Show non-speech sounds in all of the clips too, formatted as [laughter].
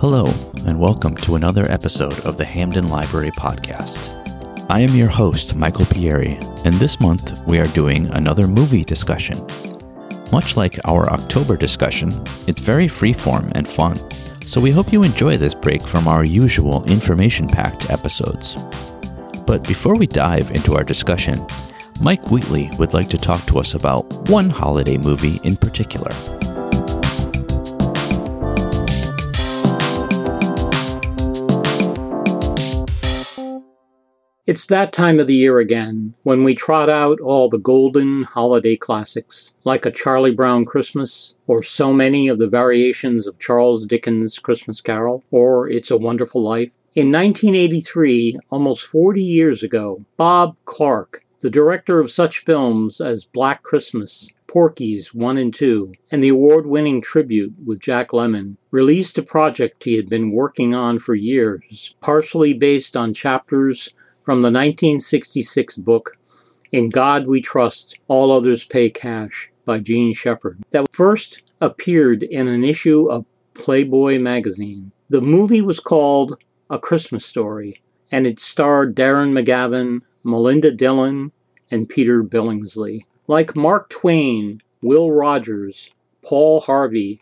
Hello, and welcome to another episode of the Hamden Library Podcast. I am your host, Michael Pieri, and this month we are doing another movie discussion. Much like our October discussion, it's very freeform and fun, so we hope you enjoy this break from our usual information packed episodes. But before we dive into our discussion, Mike Wheatley would like to talk to us about one holiday movie in particular. It's that time of the year again when we trot out all the golden holiday classics, like A Charlie Brown Christmas, or so many of the variations of Charles Dickens' Christmas Carol, or It's a Wonderful Life. In 1983, almost 40 years ago, Bob Clark, the director of such films as Black Christmas, Porky's 1 and 2, and the award winning tribute with Jack Lemmon, released a project he had been working on for years, partially based on chapters from the 1966 book In God We Trust, All Others Pay Cash by Jean Shepherd, that first appeared in an issue of Playboy magazine. The movie was called A Christmas Story, and it starred Darren McGavin, Melinda Dillon, and Peter Billingsley. Like Mark Twain, Will Rogers, Paul Harvey,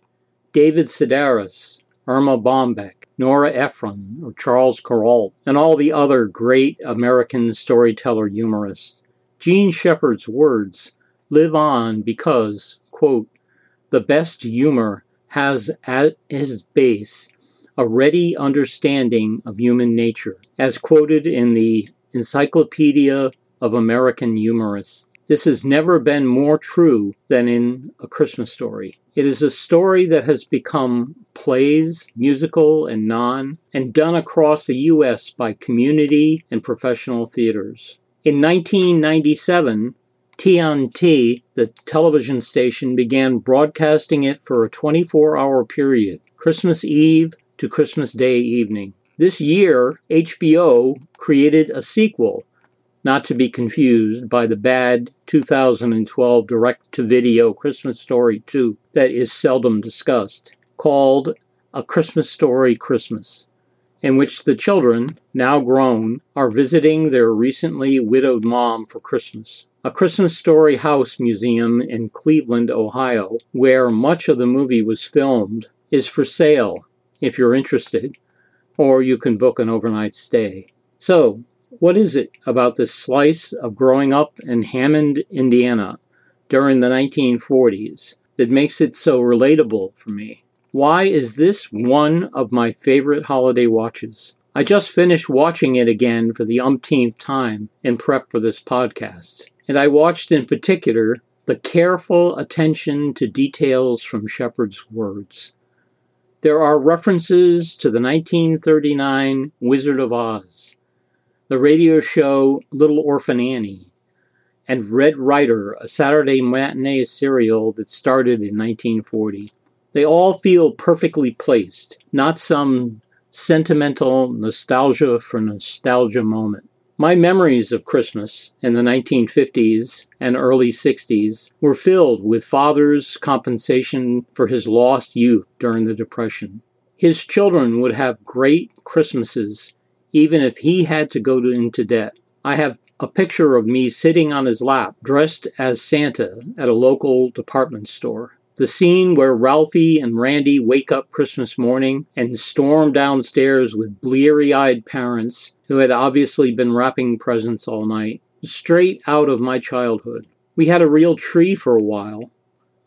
David Sedaris, Erma Bombeck, Nora Ephron, or Charles Kuralt, and all the other great American storyteller humorists. Jean Shepherd's words live on because, quote, the best humor has at its base a ready understanding of human nature, as quoted in the Encyclopedia of American Humorists. This has never been more true than in A Christmas Story. It is a story that has become plays, musical and non, and done across the U.S. by community and professional theaters. In 1997, TNT, the television station, began broadcasting it for a 24 hour period, Christmas Eve to Christmas Day evening. This year, HBO created a sequel not to be confused by the bad 2012 direct to video Christmas Story 2 that is seldom discussed, called A Christmas Story Christmas, in which the children, now grown, are visiting their recently widowed mom for Christmas. A Christmas Story House Museum in Cleveland, Ohio, where much of the movie was filmed, is for sale if you're interested, or you can book an overnight stay. So, what is it about this slice of growing up in Hammond, Indiana during the 1940s that makes it so relatable for me? Why is this one of my favorite holiday watches? I just finished watching it again for the umpteenth time in prep for this podcast, and I watched in particular the careful attention to details from Shepherd's words. There are references to the 1939 Wizard of Oz, the radio show Little Orphan Annie, and Red Ryder, a Saturday matinee serial that started in 1940. They all feel perfectly placed, not some sentimental nostalgia for nostalgia moment. My memories of Christmas in the 1950s and early 60s were filled with father's compensation for his lost youth during the Depression. His children would have great Christmases even if he had to go into debt. I have a picture of me sitting on his lap, dressed as Santa at a local department store. The scene where Ralphie and Randy wake up Christmas morning and storm downstairs with bleary eyed parents who had obviously been wrapping presents all night. Straight out of my childhood. We had a real tree for a while,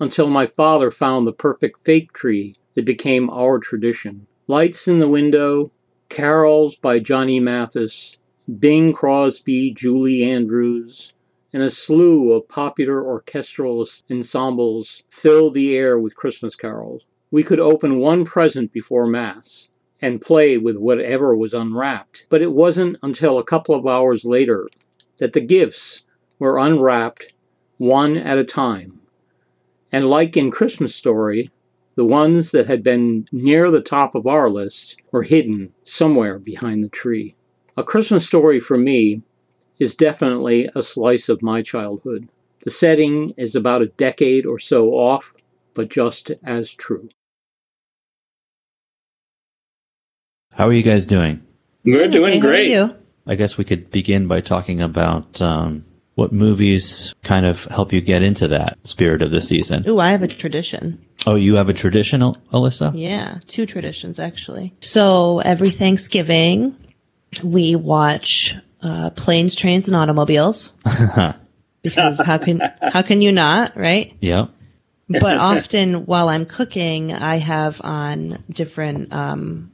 until my father found the perfect fake tree that became our tradition. Lights in the window, carols by Johnny Mathis, Bing Crosby, Julie Andrews, and a slew of popular orchestral ensembles filled the air with Christmas carols. We could open one present before Mass and play with whatever was unwrapped, but it wasn't until a couple of hours later that the gifts were unwrapped one at a time. And like in Christmas Story, the ones that had been near the top of our list were hidden somewhere behind the tree. A Christmas story for me is definitely a slice of my childhood. The setting is about a decade or so off, but just as true. How are you guys doing? We're doing Hey, how are great. you? I guess we could begin by talking about um, what movies kind of help you get into that spirit of the season. Ooh, I have a tradition. Oh, you have a traditional, Alyssa? Yeah, two traditions actually. So every Thanksgiving, we watch uh, planes, trains, and automobiles [laughs] because how can how can you not, right? Yep. But often while I'm cooking, I have on different, um,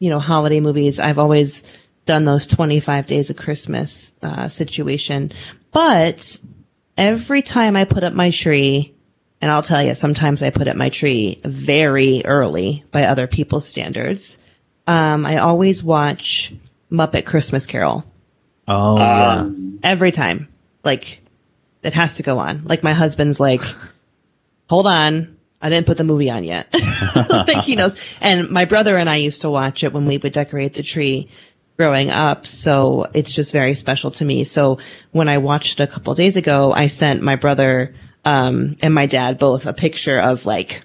you know, holiday movies. I've always done those 25 days of Christmas uh, situation. But every time I put up my tree, and I'll tell you, sometimes I put up my tree very early by other people's standards. Um, I always watch Muppet Christmas Carol Oh, yeah. Um, every time. Like, it has to go on. Like, my husband's like, hold on. I didn't put the movie on yet. [laughs] like, he knows. And my brother and I used to watch it when we would decorate the tree growing up. So it's just very special to me. So when I watched it a couple days ago, I sent my brother, um, and my dad both a picture of like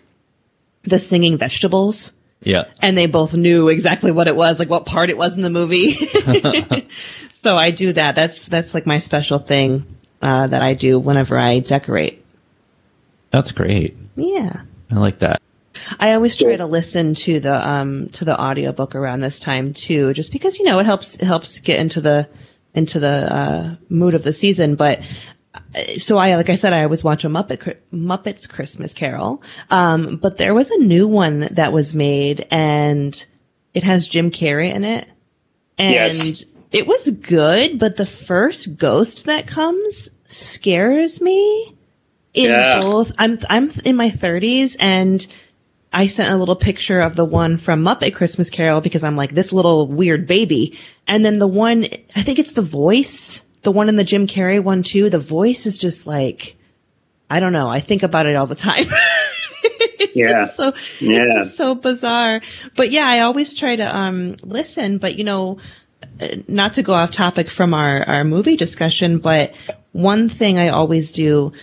the singing vegetables Yeah. and they both knew exactly what it was, like what part it was in the movie. [laughs] so I do that. That's that's like my special thing uh, that I do whenever I decorate. That's great. Yeah. I like that. I always try to listen to the um to the audiobook around this time too, just because you know it helps it helps get into the into the uh, mood of the season. But uh, so I like I said, I always watch a Muppet Muppets Christmas Carol. Um, but there was a new one that was made, and it has Jim Carrey in it, and Yes. it was good. But the first ghost that comes scares me. In Yeah. both, I'm I'm in my 30s, and I sent a little picture of the one from Muppet Christmas Carol because I'm like this little weird baby, and then the one I think it's the voice, the one in the Jim Carrey one too. The voice is just like I don't know. I think about it all the time. [laughs] it's Yeah. just so Yeah. it's so bizarre. But yeah, I always try to um listen. But you know, uh, not to go off topic from our our movie discussion, but one thing I always do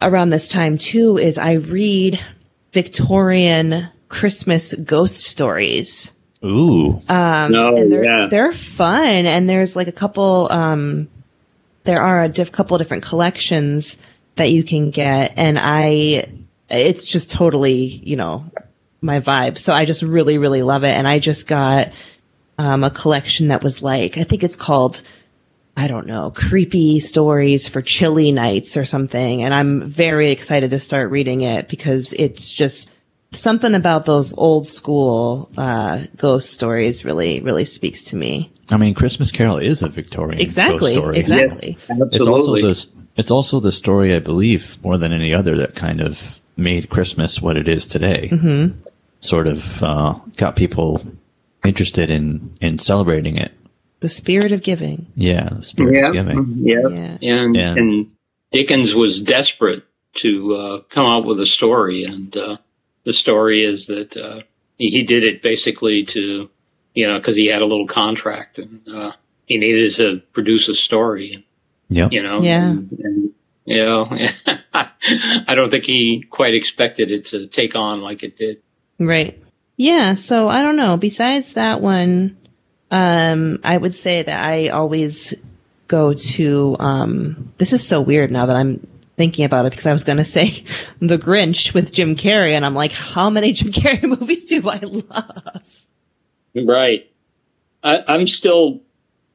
around this time too is I read Victorian Christmas ghost stories. Ooh. Um, No, and they're, yeah. they're fun. And there's like a couple, um, there are a diff- couple different collections that you can get. And I, it's just totally, you know, my vibe. So I just really, really love it. And I just got, um, a collection that was like, I think it's called, I don't know, creepy stories for chilly nights or something. And I'm very excited to start reading it because it's just something about those old school, uh, ghost stories really, really speaks to me. I mean, Christmas Carol is a Victorian Exactly. ghost story. Exactly. Absolutely. It's also the it's also the story I believe more than any other that kind of made Christmas what it is today. Mm-hmm. Sort of uh, got people interested in in celebrating it. The spirit of giving. Yeah, the spirit yeah, of giving. yeah. Yeah. And Yeah. and Dickens was desperate to uh, come up with a story, and uh, the story is that uh, he, he did it basically to, you know, because he had a little contract and uh, he needed to produce a story, Yeah. you know. Yeah. And, and, you know, [laughs] I don't think he quite expected it to take on like it did. Right. Yeah. So I don't know. Besides that one, um, I would say that I always go to, um, this is so weird now that I'm thinking about it because I was going to say [laughs] The Grinch with Jim Carrey. And I'm like, how many Jim Carrey [laughs] movies do I love? Right. I, I'm still,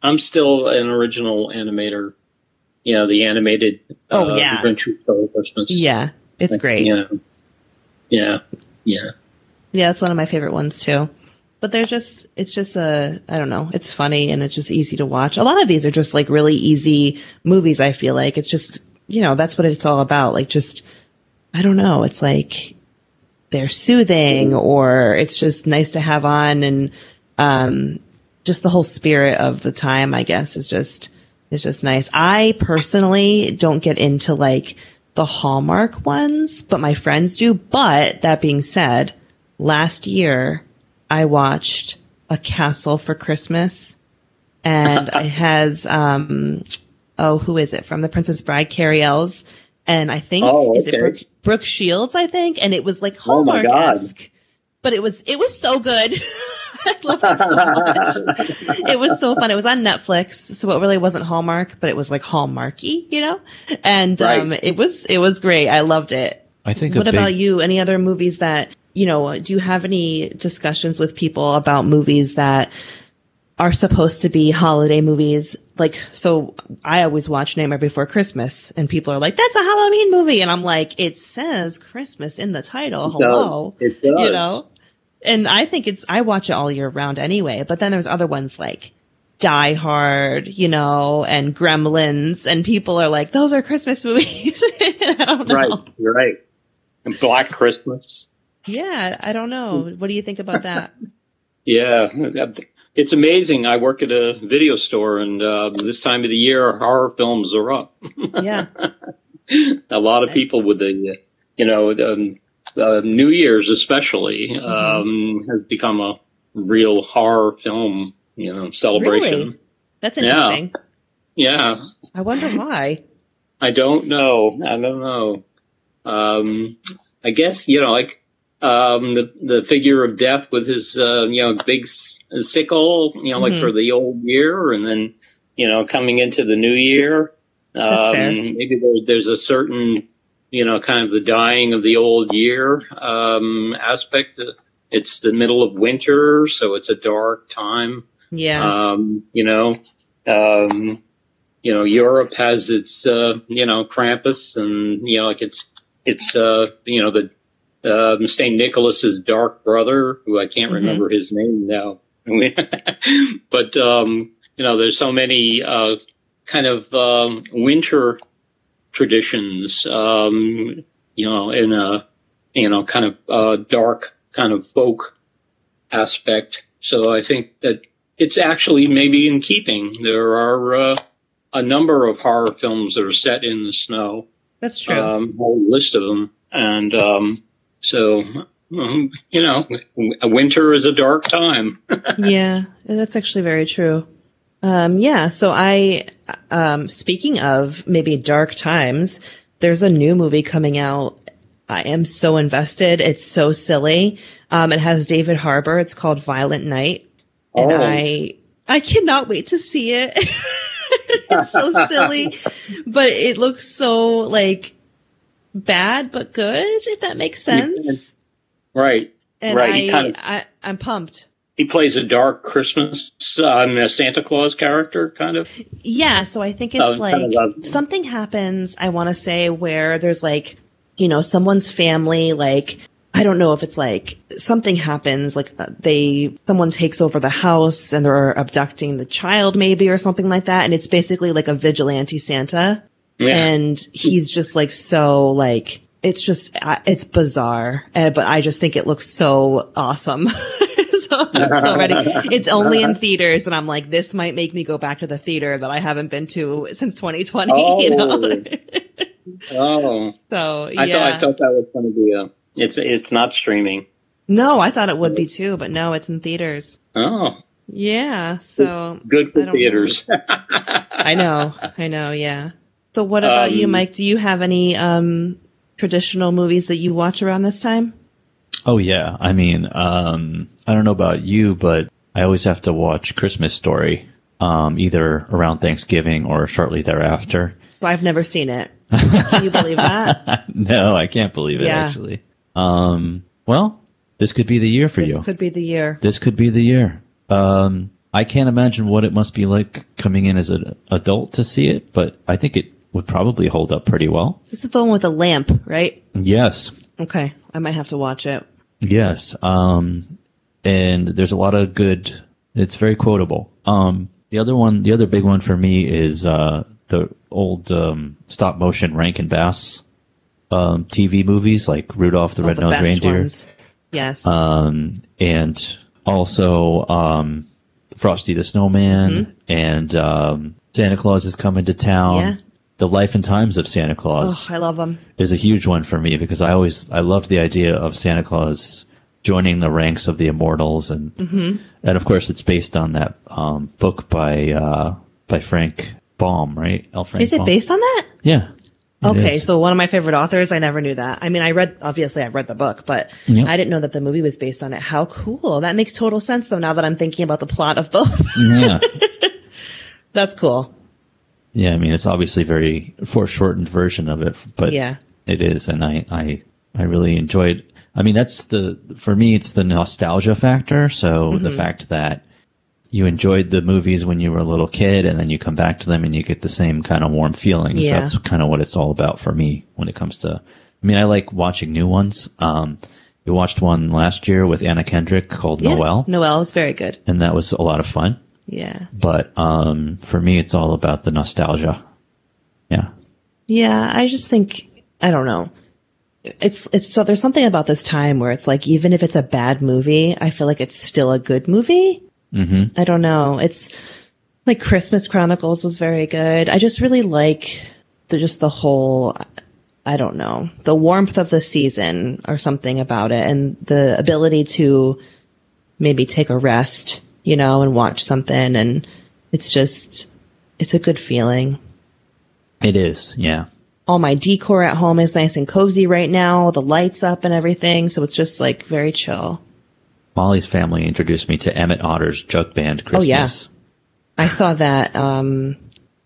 I'm still an original animator. You know, the animated. Oh, uh, yeah. Grinch Christmas. Yeah. It's great. You know. Yeah. Yeah. Yeah, it's one of my favorite ones too. But they're just, it's just a, I don't know, it's funny and it's just easy to watch. A lot of these are just like really easy movies, I feel like. It's just, you know, that's what it's all about. Like just, I don't know, it's like they're soothing or it's just nice to have on and, um, just the whole spirit of the time, I guess, is just, is just nice. I personally don't get into like the Hallmark ones, but my friends do. But that being said, last year I watched A Castle for Christmas and [laughs] it has, um, oh, who is it from The Princess Bride? Cary Elwes. And I think, Oh, is it. Brooke, Brooke Shields, I think? And it was like Oh my God. Hallmark-esque. But it was, it was so good. [laughs] I love it so much. it was so fun. It was on Netflix, so it really wasn't Hallmark, but it was like Hallmarky, you know. And um, it was it was great. I loved it. I think. a What big, about you? Any other movies that you know? Do you have any discussions with people about movies that are supposed to be holiday movies? Like, so I always watch Nightmare Before Christmas, and people are like, "That's a Halloween movie," and I'm like, "It says Christmas in the title. Hello." It does. you know and i think it's i watch it all year round anyway but then there's other ones like die hard you know and gremlins and people are like those are christmas [laughs] movies [laughs] i don't know Right, you're right. And Black Christmas. Yeah i don't know what do you think about that [laughs] Yeah, it's amazing. I work at a video store, and uh, this time of the year, horror films are up. [laughs] yeah a lot of people with the, you know, um, uh, New Year's especially Mm-hmm. um, has become a real horror film, you know, celebration. Really? that's Yeah. interesting Yeah, i wonder why I don't know. I don't know. Um, I guess you know, like um, the the figure of death with his uh, you know big sickle, you know, like Mhm. for the old year, and then you know coming into the new year. Um, maybe there, there's a certain you know kind of the dying of the old year um, aspect. It's the middle of winter, so it's a dark time. yeah Um, you know, um, you know, Europe has its, uh, you know, Krampus and, you know, like it's, it's, uh, you know, the, um, St. Nicholas's dark brother, who I can't Mhm. remember his name now. [laughs] but, um, you know, there's so many, uh, kind of, um, winter traditions, um, you know, in a, you know, kind of, uh, dark kind of folk aspect. So I think that it's actually maybe in keeping. There are uh, a number of horror films that are set in the snow, that's true um, a whole list of them. And um, so, um, you know, winter is a dark time. [laughs] yeah, that's actually very true. Um, yeah, so I, um, speaking of maybe dark times, there's a new movie coming out. I am so invested. It's so silly. Um, it has David Harbour. It's called Violent Night. And Oh. I, I cannot wait to see it. [laughs] it's so silly, [laughs] but it looks so like bad, but good, if that makes sense. right. And Right, I, kind of, I, I'm pumped. He plays a dark Christmas, um, a Santa Claus character, kind of. Yeah, so I think it's Oh, like kind of something happens, I want to say, where there's like, you know, someone's family, like, I don't know if it's like something happens, like uh, they, someone takes over the house and they're abducting the child maybe or something like that. And it's basically like a vigilante Santa. Yeah. And he's just like so like, it's just, it's bizarre, uh, but I just think it looks so awesome. [laughs] so I'm so ready. It's only in theaters, and I'm like, this might make me go back to the theater that I haven't been to since 2020. You know, Oh, [laughs] so yeah. I thought I thought that was going to be a. It's it's not streaming. no, I thought it would be too, but no, it's in theaters. Oh, Yeah, so good for theaters. [laughs] I know, I know, yeah. So what about you, Um, Mike? Do you have any um traditional movies that you watch around this time? Oh yeah, I mean, um, I don't know about you, but I always have to watch Christmas Story, um, either around Thanksgiving or shortly thereafter. So I've never seen it. [laughs] Can you believe that? [laughs] no, I can't believe it. Yeah. Actually, um, well, this could be the year for This you. could be the year. this could be the year. Um, I can't imagine what it must be like coming in as an adult to see it, but I think it would probably hold up pretty well. This is the one with a lamp, right? Yes, Okay, I might have to watch it. yes. Um, and there's a lot of good. It's very quotable. Um, the other one, the other big one for me is uh, the old um, stop motion Rankin Bass um, TV movies like Rudolph the the Red-Nosed Reindeer. ones. Yes. um, and also um, Frosty the Snowman and um, Santa Claus is coming to town. Mm-hmm. Yeah. The Life and Times of Santa Claus. oh, I love them. is a huge one for me because I always I loved the idea of Santa Claus joining the ranks of the immortals and Mm-hmm. and of course it's based on that um, book by uh, by Frank Baum, right? L. Frank Is it Baum. based on that? Yeah. Okay, so one of my favorite authors, I never knew that. I mean, I read, obviously I've read the book, but Yep. I didn't know that the movie was based on it. How cool. That makes total sense though, now that I'm thinking about the plot of both. yeah. [laughs] That's cool. Yeah, I mean it's obviously very foreshortened version of it, but Yeah. it is, and I I I really enjoyed. I mean, that's the for me, it's the nostalgia factor. So Mm-hmm. the fact that you enjoyed the movies when you were a little kid, and then you come back to them and you get the same kind of warm feelings. Yeah. That's kind of what it's all about for me when it comes to. I mean, I like watching new ones. Um, we watched one last year with Anna Kendrick called Yeah. Noel, Noel was very good. and that was a lot of fun. Yeah. But um, for me, it's all about the nostalgia. Yeah. Yeah, I just think I don't know. It's it's so there's something about this time where it's like even if it's a bad movie, I feel like it's still a good movie. Mm-hmm. I don't know. It's like Christmas Chronicles was very good. I just really like the just the whole I don't know, the warmth of the season or something about it and the ability to maybe take a rest, you know, and watch something and it's just it's a good feeling. It is. Yeah. all my decor at home is nice and cozy right now, the lights up and everything, so it's just like very chill. Molly's family introduced me to Emmett Otter's Jug Band Christmas. Oh, yeah. I saw that um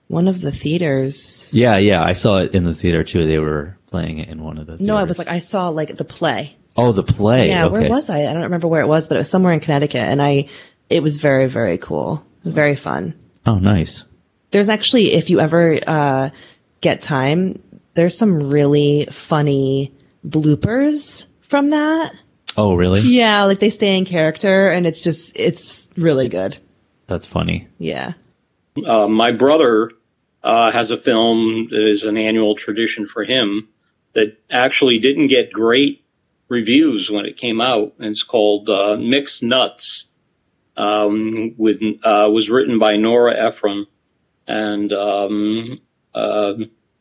one of the theaters. yeah, yeah. I saw it in the theater too. They were playing it in one of the. No, I was like I saw like the play. Oh, the play. yeah, okay. where was I? I don't remember where it was, but it was somewhere in Connecticut and I it was very very cool. Very fun. Oh, nice. There's actually if you ever uh get time, there's some really funny bloopers from that. Oh, really? Yeah, like they stay in character and it's just it's really good. That's funny. Yeah. Uh, my brother uh, has a film that is an annual tradition for him that actually didn't get great reviews when it came out. And it's called uh, Mixed Nuts. Um, with uh, was written by Nora Ephron and um, uh,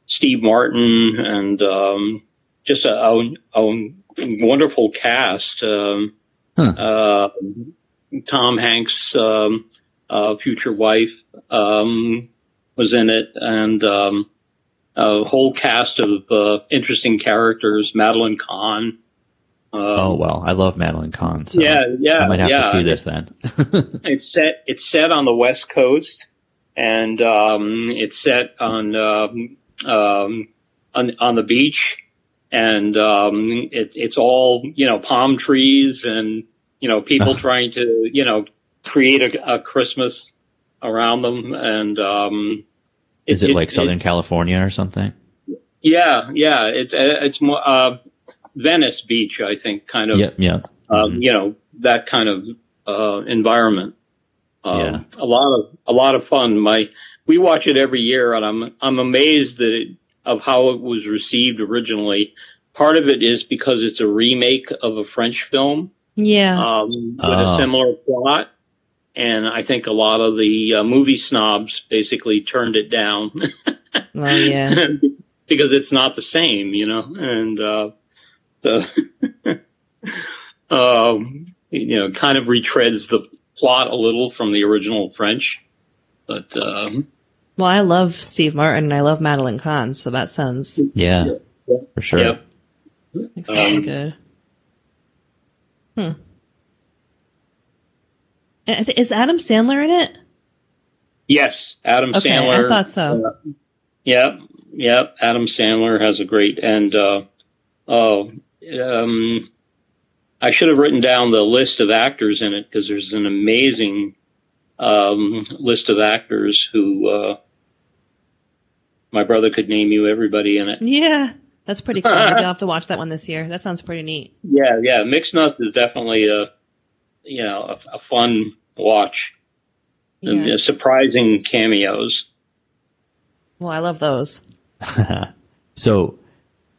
Steve Martin and um, just a, a, a wonderful cast. Um, Huh. uh, Tom Hanks' um, uh, future wife um, was in it, and um, a whole cast of uh, interesting characters. Madeline Kahn. Um, Oh well, I love Madeline Kahn. So yeah, yeah, I might have yeah. to see this then. [laughs] It's set. It's set on the West Coast, and um, it's set on um, um, on on the beach, and um, it, it's all you know palm trees and you know people [laughs] trying to you know create a, a Christmas around them, and um, Is it, like Southern California or something? yeah, yeah. It's it's more uh, Venice Beach, I think, kind of. Yep. Yeah. um, you know that kind of uh, environment. Um, Yeah. a lot of a lot of fun. My we watch it every year, and I'm I'm amazed that it, of how it was received originally. Part of it is because it's a remake of a French film Yeah. um, with Oh. a similar plot, and I think a lot of the uh, movie snobs basically turned it down oh yeah. [laughs] because it's not the same, you know, and uh, the [laughs] um, you know kind of retreads the plot a little from the original French, but um, Well, I love Steve Martin and I love Madeline Kahn, so that sounds Yeah. For sure. yeah, like something Um, good. Hmm. And I thi- Is Adam Sandler in it? yes, Adam Okay, Sandler. I thought so. Uh, yeah, yeah, Adam Sandler has a great and uh, oh, um, I should have written down the list of actors in it because there's an amazing um, list of actors who uh, my brother could name you everybody in it. Yeah, that's pretty cool. Maybe [laughs] I'll have to watch that one this year. That sounds pretty neat. Yeah, yeah, Mixed Nuts is definitely a you know a, a fun watch. And, Yeah. uh, surprising cameos. Well, I love those. [laughs] so,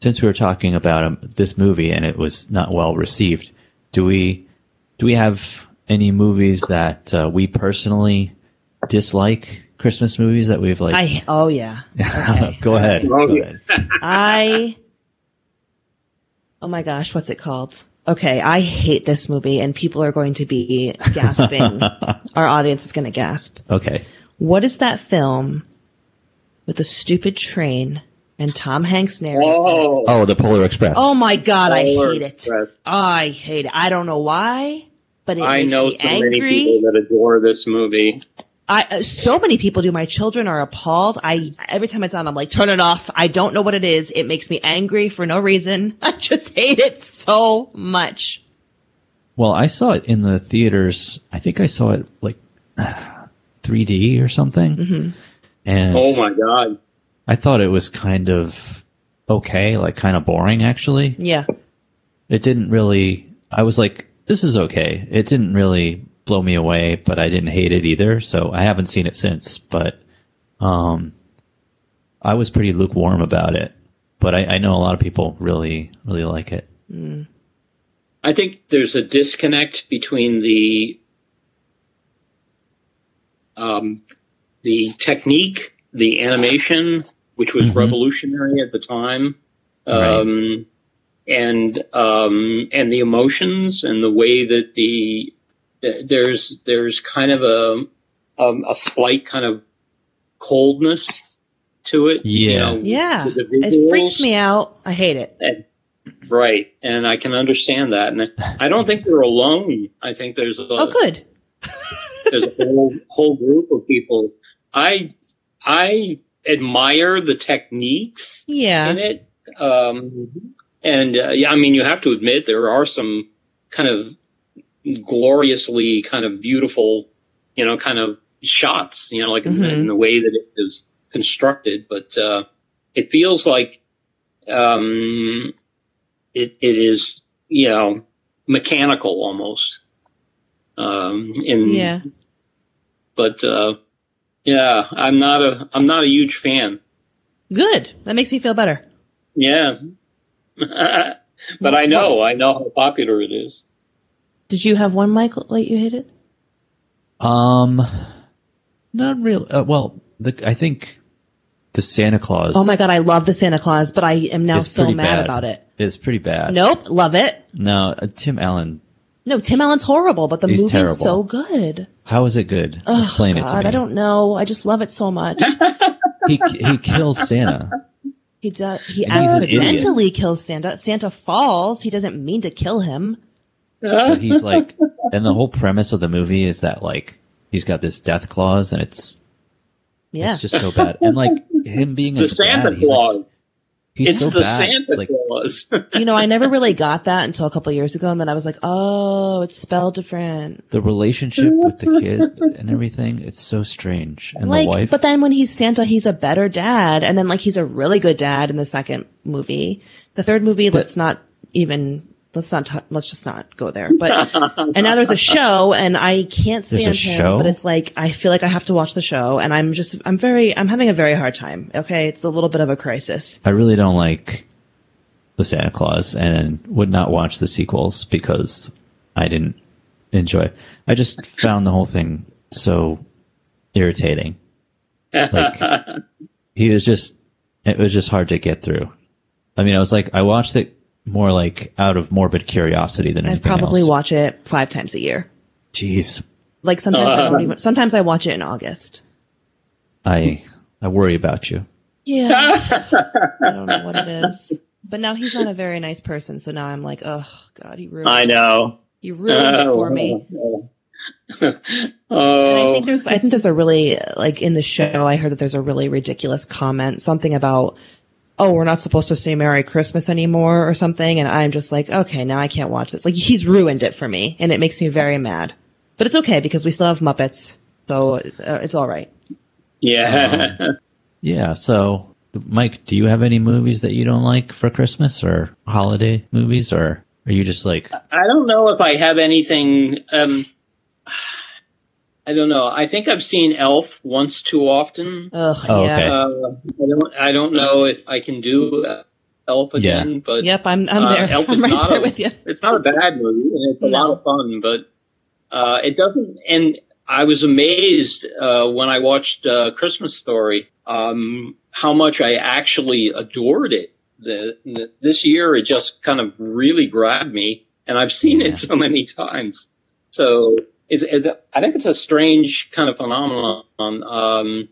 since we were talking about um, this movie and it was not well received, do we do we have any movies that uh, we personally dislike? Christmas movies that we've like. I oh yeah. [laughs] Okay. Go ahead. Oh, Go ahead. I Oh my gosh, what's it called? Okay, I hate this movie and people are going to be gasping. [laughs] Our audience is going to gasp. Okay. What is that film with the stupid train and Tom Hanks narrates it. Oh, Oh, the Polar Express. Oh my god, I Polar hate it. Express. I hate it. I don't know why, but it I makes know me so many people that adore this movie. I uh, so many people do. My children are appalled. I every time it's on, I'm like, turn it off. I don't know what it is. It makes me angry for no reason. [laughs] I just hate it so much. Well, I saw it in the theaters. I think I saw it like [sighs] 3D or something. Mm-hmm. And Oh my god! I thought it was kind of okay, like kind of boring actually. Yeah, It didn't really, I was like, this is okay. It didn't really blow me away, but I didn't hate it either. So I haven't seen it since, but, um, I was pretty lukewarm about it, but I, I know a lot of people really, really like it. I think there's a disconnect between the um, the technique, the animation, which was Mhm. revolutionary at the time, um, and um, and the emotions and the way that the there's there's kind of a a, a slight kind of coldness to it. you Yeah. know, yeah. It freaks me out. I hate it. And- right, and I can understand that, and I don't think we're alone. I think there's a Oh, good. there's a whole whole group of people. I I admire the techniques yeah. in it, um, and uh, yeah, I mean you have to admit there are some kind of gloriously kind of beautiful, you know, kind of shots, you know, like in, Mhm. in the way that it is constructed, but uh, it feels like um, it it is you know mechanical almost. Um, in Yeah. but uh, yeah, I'm not a I'm not a huge fan. Good. That makes me feel better. Yeah, [laughs] but I know I know how popular it is. Did you have one, Michael, that you hated? Um, not really. Uh, well, the, I think the Santa Claus. Oh my god, I love the Santa Claus, but I am now so mad bad. about it. it. Is pretty bad. Nope, love it. No, uh, Tim Allen. No, Tim Allen's horrible, but the He's movie's terrible. so good. How is it good? Oh, Explain it to God, me. I don't know. I just love it so much. [laughs] He he kills Santa. He does. He And he's an idiot. accidentally kills Santa. Santa falls. He doesn't mean to kill him. But he's like, and the whole premise of the movie is that like he's got this death clause, and it's Yeah. it's just so bad. And like him being the a Santa dad, he's, like, he's it's so the bad. Santa like Claus. [laughs] you know, I never really got that until a couple of years ago, and then I was like, oh, it's spelled different. the relationship with the kid and everything. It's so strange. And like, the wife. but then when he's Santa, he's a better dad, and then like he's a really good dad in the second movie. The third movie, But- let's not even. Let's not. T- let's just not go there. But and now there's a show, and I can't There's stand a him. show? But it's like I feel like I have to watch the show, and I'm just. I'm very. I'm having a very hard time. Okay, it's a little bit of a crisis. I really don't like the Santa Claus and would not watch the sequels because I didn't enjoy. I just found the whole thing so irritating. Like [laughs] he was just it was just hard to get through. I mean, I was like I watched it more like out of morbid curiosity than I probably else. watch it five times a year. Jeez. Like sometimes I don't Uh. even. Sometimes I watch it in August. I I worry about you. Yeah, [laughs] I don't know what it is. But now he's not a very nice person, so now I'm like, oh god, he ruined. I know. He ruined it for me. [laughs] And I oh, think there's, I think there's a really like in the show. I heard that there's a really ridiculous comment, something about, oh, we're not supposed to say Merry Christmas anymore or something. And I'm just like, okay, now I can't watch this. Like he's ruined it for me, and it makes me very mad. But it's okay because we still have Muppets, so uh, it's all right. yeah. [laughs] Yeah, so Mike, do you have any movies that you don't like for Christmas or holiday movies or are you just like I don't know if I have anything. Um, I don't know. I think I've seen Elf once too often. Ugh, Oh, yeah. okay. Uh, I don't. I don't know if I can do uh, Elf again. But Yep, I'm I'm Uh, there. Elf I'm is right not there a- with you. it's not a bad movie and it's a No. lot of fun. But uh, it doesn't. And I was amazed uh, when I watched uh, Christmas Story um, how much I actually adored it. The, the, this year, it just kind of really grabbed me, and I've seen Yeah. it so many times. So it's, it's I think it's a strange kind of phenomenon. Um,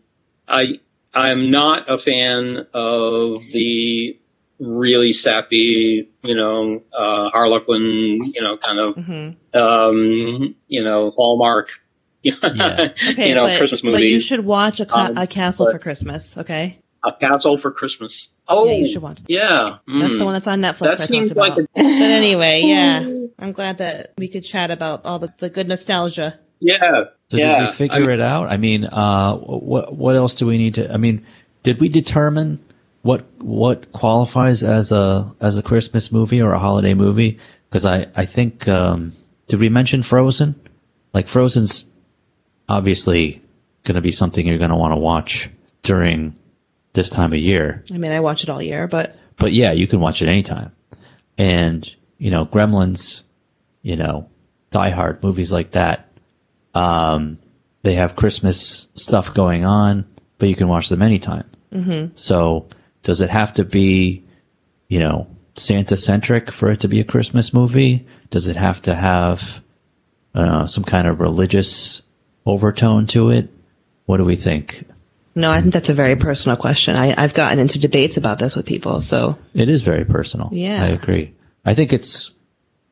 I I'm not a fan of the really sappy, you know, uh, Harlequin, you know, kind of, Mm-hmm. um, you know, Hallmark, Yeah. [laughs] Okay, you know, but, Christmas but you should watch a, ca- Um, a Castle for Christmas. Okay, A Castle for Christmas. Oh, yeah, you should watch. That. yeah. That's mm. the one that's on Netflix. That I seems like about. a, But anyway, yeah, [laughs] I'm glad that we could chat about all the, the good nostalgia. yeah. So yeah. did we figure it out? I mean, uh, what what else do we need to? I mean, did we determine what what qualifies as a as a Christmas movie or a holiday movie? Because I I think um, did we mention Frozen? Like Frozen's obviously going to be something you're going to want to watch during this time of year. I mean, I watch it all year, but But yeah, you can watch it anytime. And, you know, Gremlins, you know, Die Hard, movies like that. Um, they have Christmas stuff going on, but you can watch them anytime. Mm-hmm. So does it have to be, you know, Santa centric for it to be a Christmas movie? Does it have to have uh, some kind of religious overtone to it? What do we think? no, I think that's a very personal question. I, I've gotten into debates about this with people. So It is very personal. Yeah. I agree. I think it's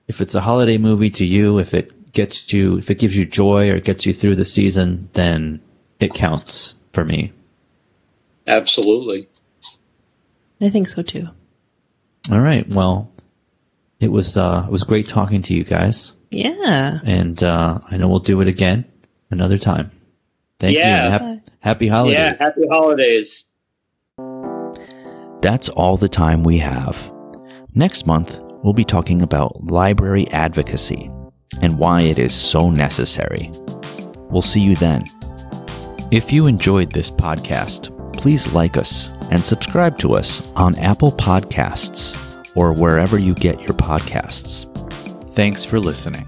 if it's a holiday movie to you, if it gets you, if it gives you joy or gets you through the season, then it counts for me. Absolutely. I think so too. All right. Well, it was uh, it was great talking to you guys, Yeah. and uh, I know we'll do it again another time. Thank you. Yeah. and hap- happy holidays. Yeah. Happy holidays. That's all the time we have. Next month, we'll be talking about library advocacy and why it is so necessary. We'll see you then. If you enjoyed this podcast, please like us and subscribe to us on Apple Podcasts or wherever you get your podcasts. Thanks for listening.